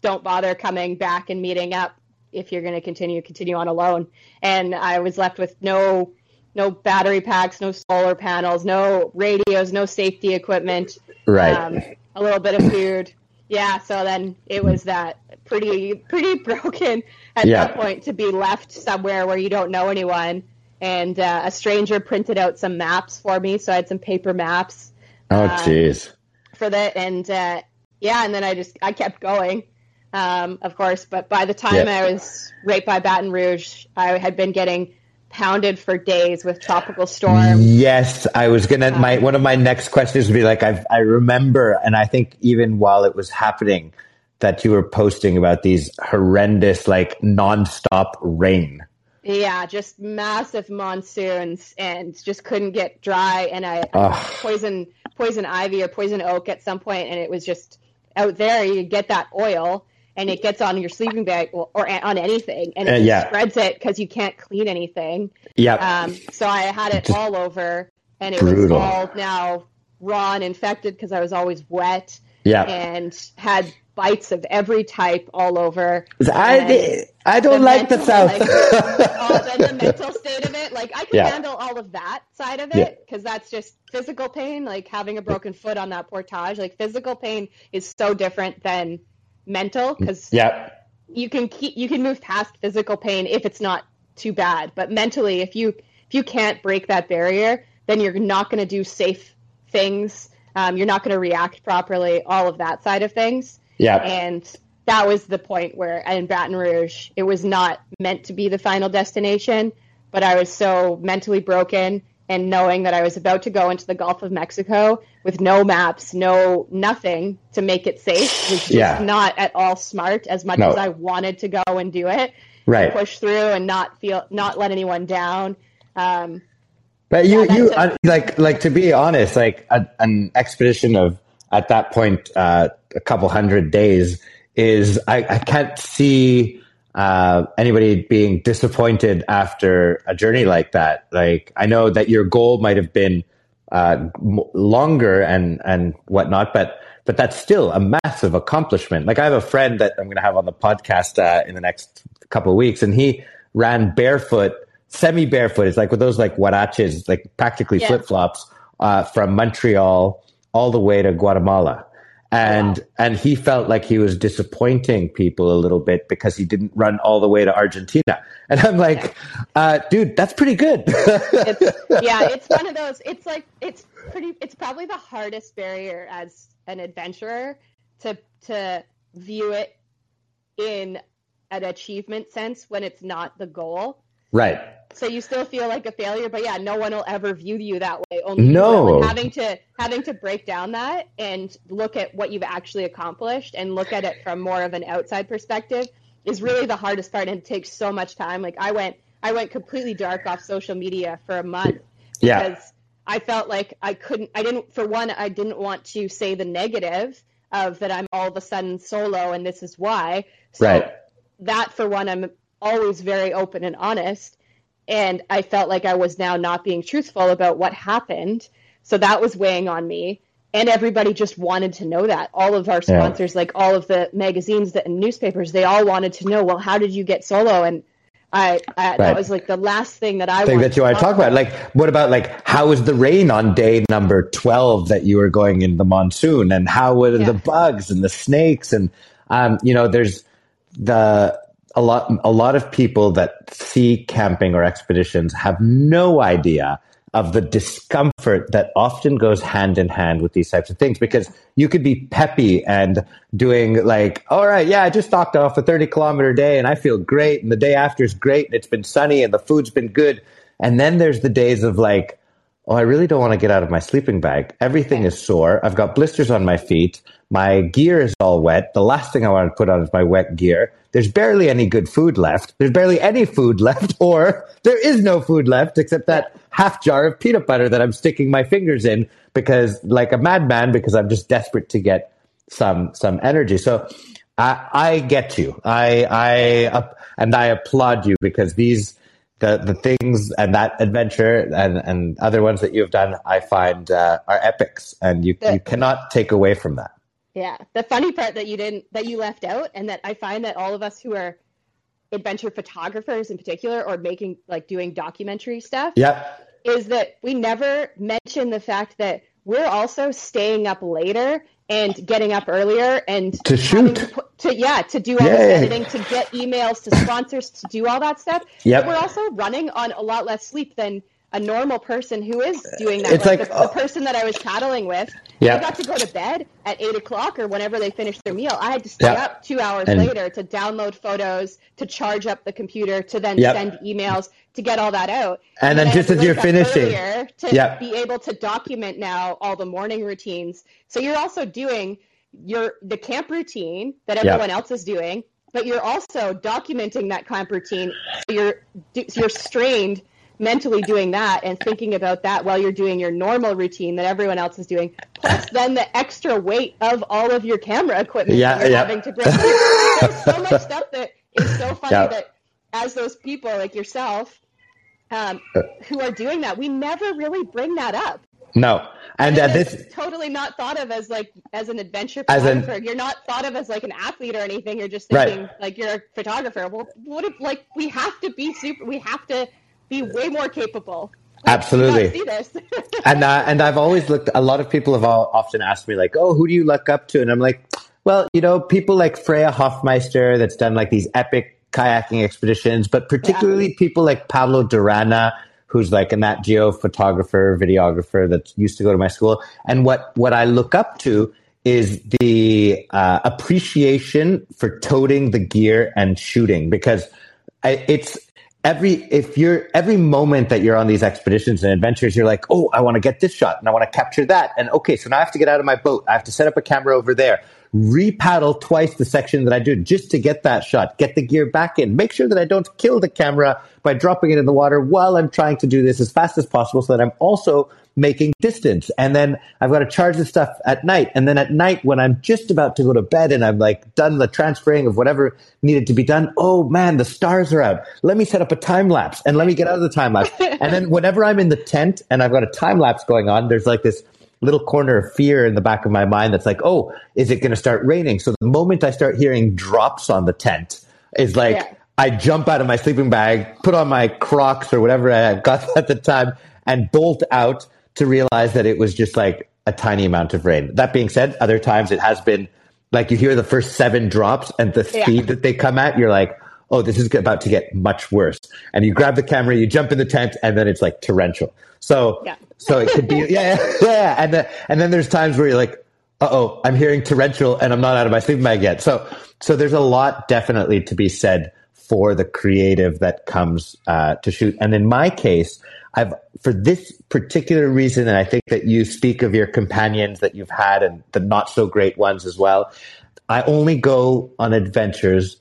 "Don't bother coming back and meeting up if you're going to continue continue on alone." And I was left with no no battery packs, no solar panels, no radios, no safety equipment Right. um, a little bit of food. Yeah, so then it was that pretty pretty broken at Yeah. that point to be left somewhere where you don't know anyone. And uh, a stranger printed out some maps for me, so I had some paper maps oh, uh, jeez. for that. And uh, yeah, and then I just I kept going, um, of course. But by the time. I was right by Baton Rouge, I had been getting pounded for days with tropical storms. Yes, I was gonna. My one of my next questions would be like, I I remember, and I think even while it was happening, that you were posting about these horrendous, like nonstop rain. Yeah, just massive monsoons and just couldn't get dry. And I, I poison poison ivy or poison oak at some point, and it was just out there. You get that oil, and it gets on your sleeping bag or, or on anything, and it Uh, yeah. spreads it because you can't clean anything. Yeah, Um, so I had it all over, and it brutal. was all now raw and infected because I was always wet yeah. and had bites of every type all over. I I don't the like the mental, south. like, oh, then the mental state of it, like I can Yeah. handle all of that side of it because that's just physical pain, like having a broken foot on that portage. Like physical pain is so different than mental because yeah, you can keep you can move past physical pain if it's not too bad, but mentally, if you if you can't break that barrier, then you're not going to do safe things. Um, you're not going to react properly. All of that side of things yeah. and that was the point where in Baton Rouge it was not meant to be the final destination, but I was so mentally broken and knowing that I was about to go into the Gulf of Mexico with no maps, no nothing to make it safe was just Yeah. not at all smart as much No. as I wanted to go and do it. Right. Push through and not feel not let anyone down. Um, But you, Yeah, you that's uh, like, like to be honest, like a, an expedition of at that point, uh, a couple hundred days, is I, I can't see uh, anybody being disappointed after a journey like that. Like I know that your goal might have been uh, longer and and whatnot, but but that's still a massive accomplishment. Like I have a friend that I'm going to have on the podcast uh, in the next couple of weeks, and he ran barefoot, semi barefoot. It's like with those like huaraches, like practically yeah. flip flops uh, from Montreal all the way to Guatemala. And wow. and he felt like he was disappointing people a little bit because he didn't run all the way to Argentina. And I'm like, uh, dude, that's pretty good. it's, yeah, it's one of those. It's like it's pretty. It's probably the hardest barrier as an adventurer to to view it in an achievement sense when it's not the goal. Right. So you still feel like a failure, but yeah, no one will ever view you that way. Only no. having to having to break down that and look at what you've actually accomplished and look at it from more of an outside perspective is really the hardest part and it takes so much time. Like I went I went completely dark off social media for a month yeah. because I felt like I couldn't I didn't for one I didn't want to say the negative of that I'm all of a sudden solo and this is why. So right. that for one I'm always very open and honest and I felt like I was now not being truthful about what happened. So that was weighing on me. And everybody just wanted to know that. All of our sponsors, yeah. like all of the magazines and newspapers, they all wanted to know, well, how did you get solo? And I, I right. that was like the last thing that I think that you want to talk about. about. Like, what about like how was the rain on day number twelve that you were going in the monsoon, and how were yeah. the bugs and the snakes, and um, you know, there's the a lot a lot of people that see camping or expeditions have no idea of the discomfort that often goes hand in hand with these types of things because you could be peppy and doing like all right yeah i just stopped off a 30 kilometer day and i feel great and the day after is great and it's been sunny and the food's been good. And then there's the days of like oh i really don't want to get out of my sleeping bag. Everything is sore. I've got blisters on my feet my gear is all wet. The last thing I want to put on is my wet gear. There's barely any good food left. There's barely any food left, or there is no food left except that half jar of peanut butter that I'm sticking my fingers in because, like a madman, because I'm just desperate to get some some energy. So I, I get you. I I uh, and I applaud you because these the the things and that adventure and and other ones that you have done, I find uh, are epics, and you you cannot take away from that. Yeah. The funny part that you didn't that you left out and that I find that all of us who are adventure photographers in particular or making like doing documentary stuff yeah. is that we never mention the fact that we're also staying up later and getting up earlier and to shoot to, put, to, yeah to do all Yay. the editing to get emails to sponsors to do all that stuff Yeah, we're also running on a lot less sleep than a normal person who is uh, doing that. It's like, like the, the, oh. person that I was paddling with. Yeah. They got to go to bed at eight o'clock or whenever they finished their meal. I had to stay up two hours and, later to download photos, to charge up the computer, to then yep. send emails, to get all that out. And, and then, then just as you're finishing, to yep. be able to document now all the morning routines. So you're also doing your the camp routine that everyone yep. else is doing, but you're also documenting that camp routine. So you're so you're strained mentally doing that and thinking about that while you're doing your normal routine that everyone else is doing, plus then the extra weight of all of your camera equipment yeah, you're yeah. having to bring. There's so much stuff that is so funny yeah. that as those people like yourself um, who are doing that, we never really bring that up. No, and uh, this totally not thought of as like as an adventure photographer. An, you're not thought of as like an athlete or anything. You're just thinking right. like you're a photographer. Well, what if like we have to be super? We have to be way more capable. Absolutely. and uh, and I've always looked. A lot of people have all, often asked me like, "Oh, who do you look up to?" And I'm like, "Well, you know, people like Freya Hoffmeister that's done like these epic kayaking expeditions, but particularly yeah. people like Pablo Durana, who's like a Nat Geo photographer, videographer that used to go to my school. And what what I look up to is the uh, appreciation for toting the gear and shooting because I, it's every if you're every moment that you're on these expeditions and adventures you're like oh i want to get this shot and i want to capture that. And okay so now i have to get out of my boat. I have to set up a camera over there. Re-paddle twice the section that I do just to get that shot, get the gear back in, make sure that I don't kill the camera by dropping it in the water while I'm trying to do this as fast as possible so that I'm also making distance. And then I've got to charge the stuff at night. And then at night, when I'm just about to go to bed and I'm like done the transferring of whatever needed to be done, oh man, the stars are out. Let me set up a time lapse and let me get out of the time lapse. and then whenever I'm in the tent and I've got a time lapse going on, there's like this little corner of fear in the back of my mind that's like, oh, is it going to start raining? So the moment I start hearing drops on the tent is like, yeah. I jump out of my sleeping bag, put on my Crocs or whatever I got at the time, and bolt out to realize that it was just like a tiny amount of rain. That being said, other times it has been like you hear the first seven drops and the speed yeah. that they come at, you're like, oh, this is about to get much worse. And you grab the camera, you jump in the tent, and then it's like torrential. So, yeah. so it could be, yeah, yeah. And then, and then there's times where you're like, uh oh, I'm hearing torrential and I'm not out of my sleeping bag yet. So, so there's a lot definitely to be said for the creative that comes uh, to shoot. And in my case, I've, for this particular reason, and I think that you speak of your companions that you've had and the not so great ones as well. I only go on adventures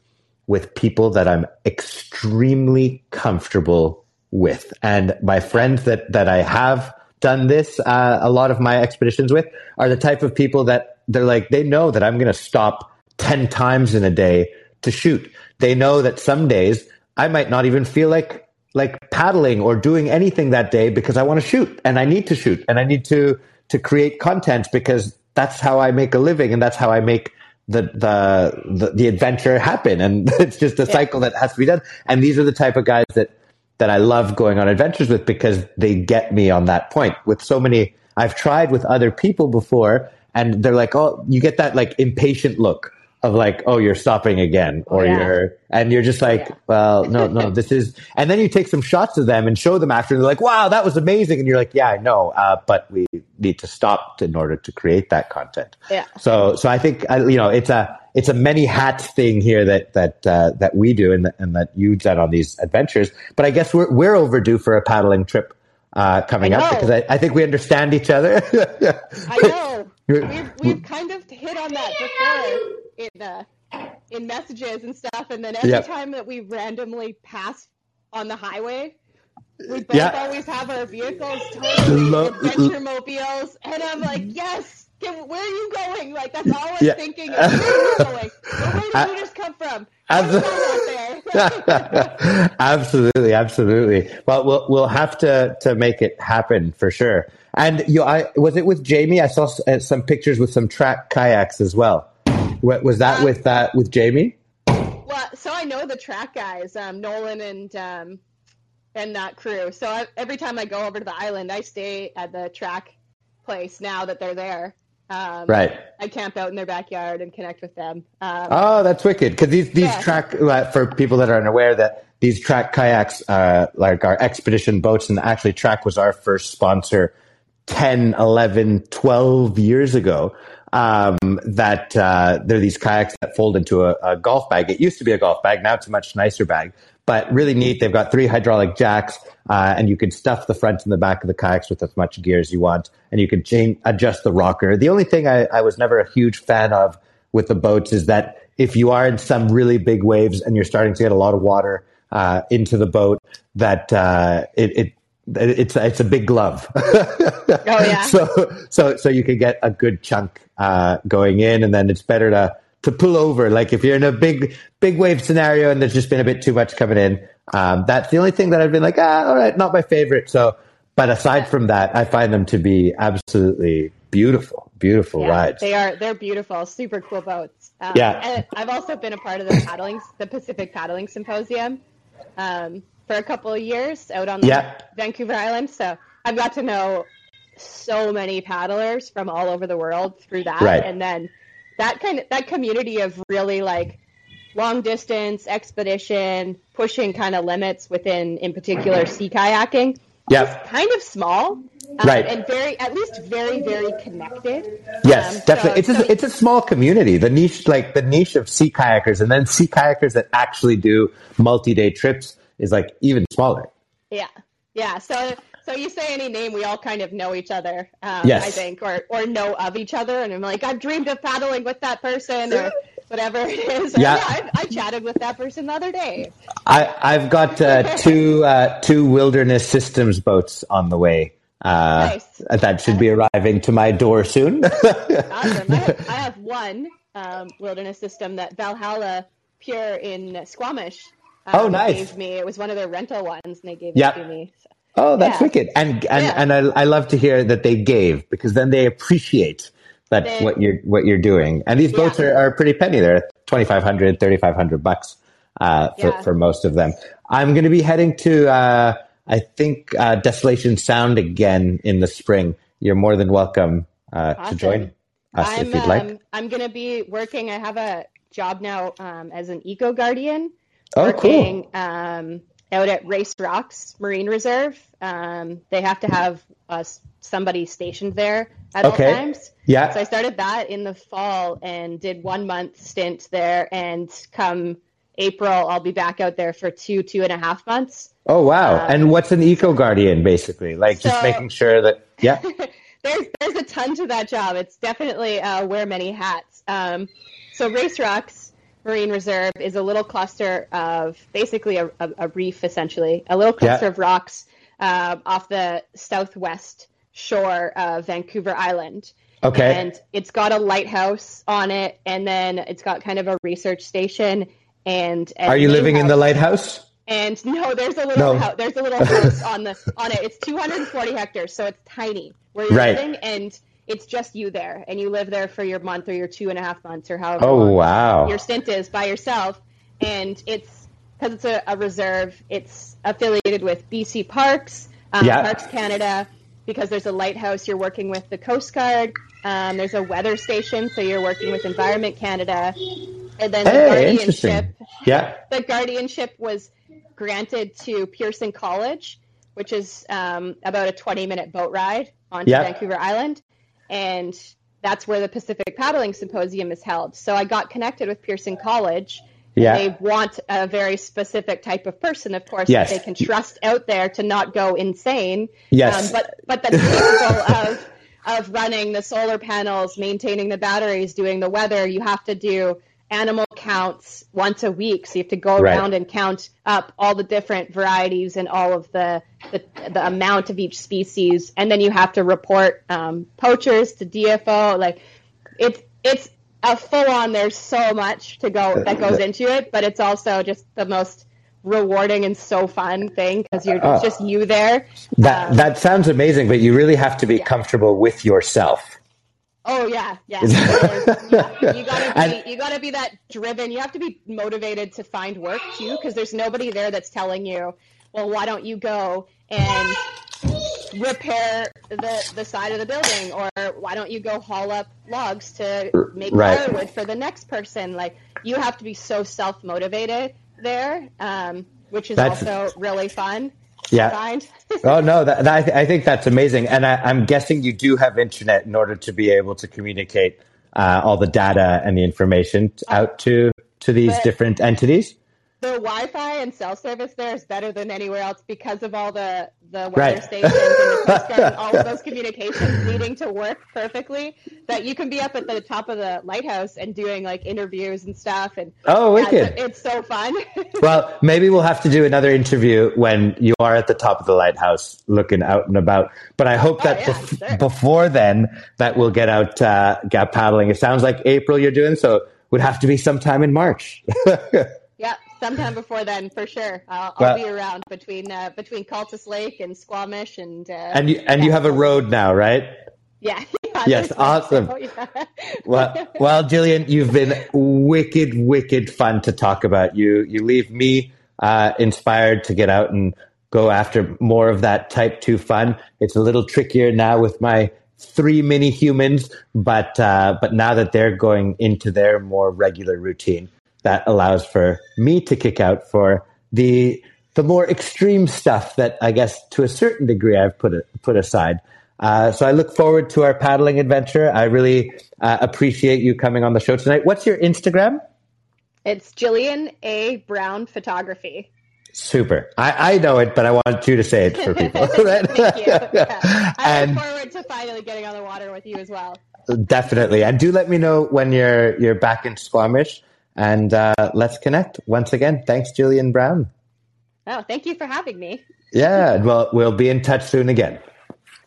with people that I'm extremely comfortable with. And my friends that, that I have done this, uh, a lot of my expeditions with are the type of people that they're like, they know that I'm going to stop 10 times in a day to shoot. They know that some days I might not even feel like like paddling or doing anything that day because I want to shoot and I need to shoot and I need to to create content because that's how I make a living and that's how I make the, the, the, the adventure happen. And it's just a yeah. cycle that has to be done. And these are the type of guys that, that I love going on adventures with because they get me on that point with so many, I've tried with other people before and they're like, Oh, you get that like impatient look of like, oh, you're stopping again, or yeah. you're, and you're just like, yeah. well, no, no, this is, and then you take some shots of them and show them after, and they're like, wow, that was amazing, and you're like, yeah, I know, uh, but we need to stop in order to create that content. Yeah. So, so I think you know, it's a, it's a many hat thing here that that uh, that we do, and, and that you've done on these adventures. But I guess we're we're overdue for a paddling trip uh, coming up because I, I think we understand each other. I know. We've, we've kind of hit on that before in uh, in messages and stuff, and then every yep. time that we randomly pass on the highway, we both yeah. always have our vehicles totally adventure mobiles, and I'm like, yes. Where are you going? Like that's all I'm yeah. thinking. Where are you going? Where did you just come from? absolutely, absolutely. Well, we'll we'll have to to make it happen for sure. And you, I was it with Jamie. I saw uh, some pictures with some TRAK kayaks as well. What was that um, with that with Jamie? Well, so I know the TRAK guys, um, Nolan and um, and that crew. So I, every time I go over to the island, I stay at the TRAK place now that they're there. Um, right. I camp out in their backyard and connect with them. Um, oh, that's wicked. Because these these yeah. TRAK uh, for people that are unaware that these TRAK kayaks, uh, like our expedition boats, and actually TRAK was our first sponsor 10, 11, 12 years ago um, that uh, there are these kayaks that fold into a, a, golf bag. It used to be a golf bag, now it's a much nicer bag, but really neat. They've got three hydraulic jacks, uh, and you can stuff the front and the back of the kayaks with as much gear as you want, and you can change, adjust the rocker. The only thing I, I was never a huge fan of with the boats is that if you are in some really big waves and you're starting to get a lot of water uh, into the boat, that uh, it, it it's it's a big glove. oh yeah. So so so you can get a good chunk uh, going in, and then it's better to to pull over. Like if you're in a big big wave scenario and there's just been a bit too much coming in, um, that's the only thing that I've been like, ah, all right, not my favorite. So, but aside from that, I find them to be absolutely beautiful, beautiful yeah, rides. They are they're beautiful, super cool boats. Um, yeah. And I've also been a part of the paddling, the Pacific Paddling Symposium. Um, for a couple of years out on yeah. Vancouver Island. So I've got to know so many paddlers from all over the world through that. Right. And then that kind of that community of really like long distance expedition, pushing kind of limits within in particular sea kayaking. Yeah. Kind of small. Um, right. And very, at least very, very connected. Yes, um, definitely. So, it's, a, it's a small community. The niche, like the niche of sea kayakers and then sea kayakers that actually do multi day trips is like even smaller. Yeah. Yeah. So so you say any name, we all kind of know each other. Um, Yes. I think, or or know of each other, and I'm like, I've dreamed of paddling with that person, or whatever it is. Yeah. I, I chatted with that person the other day. I, I've got uh, two uh, two Wilderness Systems boats on the way. Uh, Nice. That should be arriving to my door soon. Awesome. I have, I have one um, Wilderness System that Valhalla Pure in Squamish. Um, Oh, nice. Gave me. It was one of their rental ones, and they gave Yeah. it to me. So, oh, that's Yeah. wicked! And and Yeah. and I, I love to hear that they gave because then they appreciate that They- what you're what you're doing. And these boats Yeah. are, are pretty penny. They're 2,500, 3,500 bucks uh, for for most of them. I'm going to be heading to uh, I think uh, Desolation Sound again in the spring. You're more than welcome uh, to join us I'm if you'd like. um, I'm going to be working. I have a job now um, as an eco guardian. Oh, cool. um, out at Race Rocks Marine Reserve. Um, they have to have uh, somebody stationed there at Okay. all times. Yeah. So I started that in the fall and did one month stint there. And come April, I'll be back out there for two, two and a half months. Oh wow! Um, and what's an eco guardian basically? Like just making sure that yeah, there's there's a ton to that job. It's definitely uh, wear many hats. Um, so Race Rocks Marine Reserve is a little cluster of basically a, a, a reef, essentially a little cluster Yeah. of rocks uh, off the southwest shore of Vancouver Island. okay, And it's got a lighthouse on it, and then it's got kind of a research station. And are you living in the lighthouse? And no, there's a little No. house, there's a little house on the on it. It's 240 hectares, so it's tiny where you're Right. living, and it's just you there, and you live there for your month or your two and a half months or however Oh long wow! your stint is by yourself. And it's because it's a, a reserve. It's affiliated with BC Parks, um, Yeah. Parks Canada, because there's a lighthouse. You're working with the Coast Guard. Um, there's a weather station, so you're working with Environment Canada, and then the Hey, interesting. guardianship Yeah, the guardianship was granted to Pearson College, which is um, about a 20 minute boat ride onto Yeah. Vancouver Island. And that's where the Pacific Paddling Symposium is held. So I got connected with Pearson College. Yeah. They want a very specific type of person, of course, Yes. that they can trust out there to not go insane. Yes. Um, but but that's capable of of running the solar panels, maintaining the batteries, doing the weather. You have to do animal counts once a week, so you have to go Right. around and count up all the different varieties and all of the the, the amount of each species, and then you have to report um, poachers to DFO. Like it's it's a full on. There's so much to go that goes into it, but it's also just the most rewarding and so fun thing because you're Oh. just you there. that Um, that sounds amazing, but you really have to be comfortable with yourself. Oh yeah, yeah. yeah. You gotta And- be you gotta be that driven. You have to be motivated to find work too, because there's nobody there that's telling you, well, why don't you go and repair the the side of the building, or why don't you go haul up logs to make Right. firewood for the next person? Like you have to be so self motivated there, um, which is That's- also really fun. Yeah. Oh no, that, that, I, th- I think that's amazing, and I, I'm guessing you do have internet in order to be able to communicate uh, all the data and the information t- out to to these But- different entities. The Wi-Fi and cell service there is better than anywhere else because of all the the weather Right. stations and the Coast Guard all of those communications needing to work perfectly. That you can be up at the top of the lighthouse and doing like interviews and stuff. And Oh, yeah, wicked! it's, it's so fun. Well, maybe we'll have to do another interview when you are at the top of the lighthouse looking out and about. But I hope Oh, that yeah, bef- sure. before then that we'll get out uh, get paddling. It sounds like April you're doing, so it would have to be sometime in March. yeah, sometime before then for sure. I'll, I'll be around between uh, between Cultus Lake and Squamish and uh, and you and you have a road now, right? yeah. Yes, awesome. Yeah. Well, well, Jillian, you've been wicked, wicked fun to talk about. You you leave me uh, inspired to get out and go after more of that type two fun. It's a little trickier now with my three mini humans, but uh, but now that they're going into their more regular routine, that allows for me to kick out for the the more extreme stuff that I guess to a certain degree I've put it, put aside. Uh, so I look forward to our paddling adventure. I really uh, appreciate you coming on the show tonight. What's your Instagram? It's Jillian A Brown Photography. Super. I, I know it, but I want you to say it for people. Thank you. Yeah. I And- look forward to finally getting on the water with you as well. Definitely. And do let me know when you're you're back in Squamish and uh, let's connect. Once again, thanks, Jillian Brown. Oh, thank you for having me. Yeah, well, we'll be in touch soon again.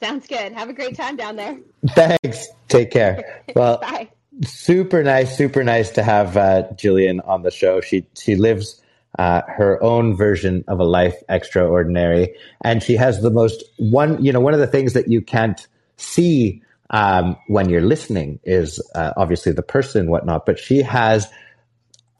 Sounds good. Have a great time down there. Thanks. Take care. Well, Bye. super nice, super nice to have uh, Jillian on the show. She she lives uh, her own version of a life extraordinary, and she has the most one. You know, one of the things that you can't see um, when you're listening is uh, obviously the person and whatnot, but she has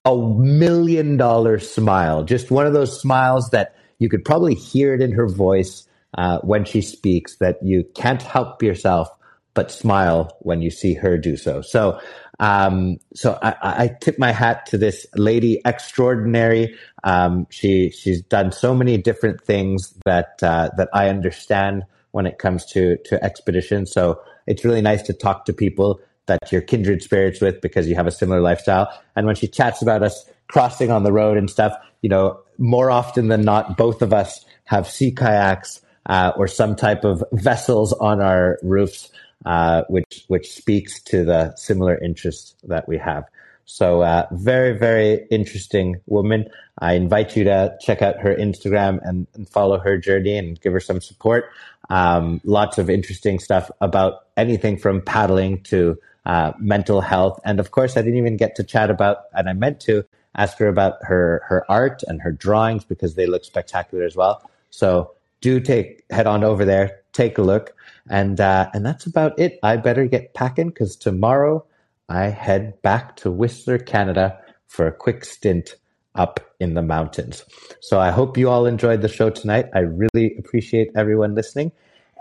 a million dollar smile. Just one of those smiles that you could probably hear it in her voice uh, when she speaks. That you can't help yourself but smile when you see her do so. So, um, so I, I tip my hat to this lady extraordinary. Um, she she's done so many different things that uh, that I understand when it comes to to expeditions. So it's really nice to talk to people that you're kindred spirits with because you have a similar lifestyle. And when she chats about us crossing on the road and stuff, you know, more often than not, both of us have sea kayaks uh, or some type of vessels on our roofs, uh, which which speaks to the similar interests that we have. So, uh, very very interesting woman. I invite you to check out her Instagram and, and follow her journey and give her some support. Um, lots of interesting stuff about anything from paddling to uh, mental health, and of course, I didn't even get to chat about, and I meant to ask her about her her art and her drawings because they look spectacular as well. So do take head on over there, take a look, and uh, and that's about it. I better get packing because tomorrow I head back to Whistler, Canada, for a quick stint up in the mountains. So I hope you all enjoyed the show tonight. I really appreciate everyone listening,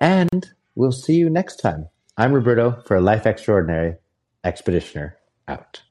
and we'll see you next time. I'm Roberto for a Life Extraordinary Expeditioner out.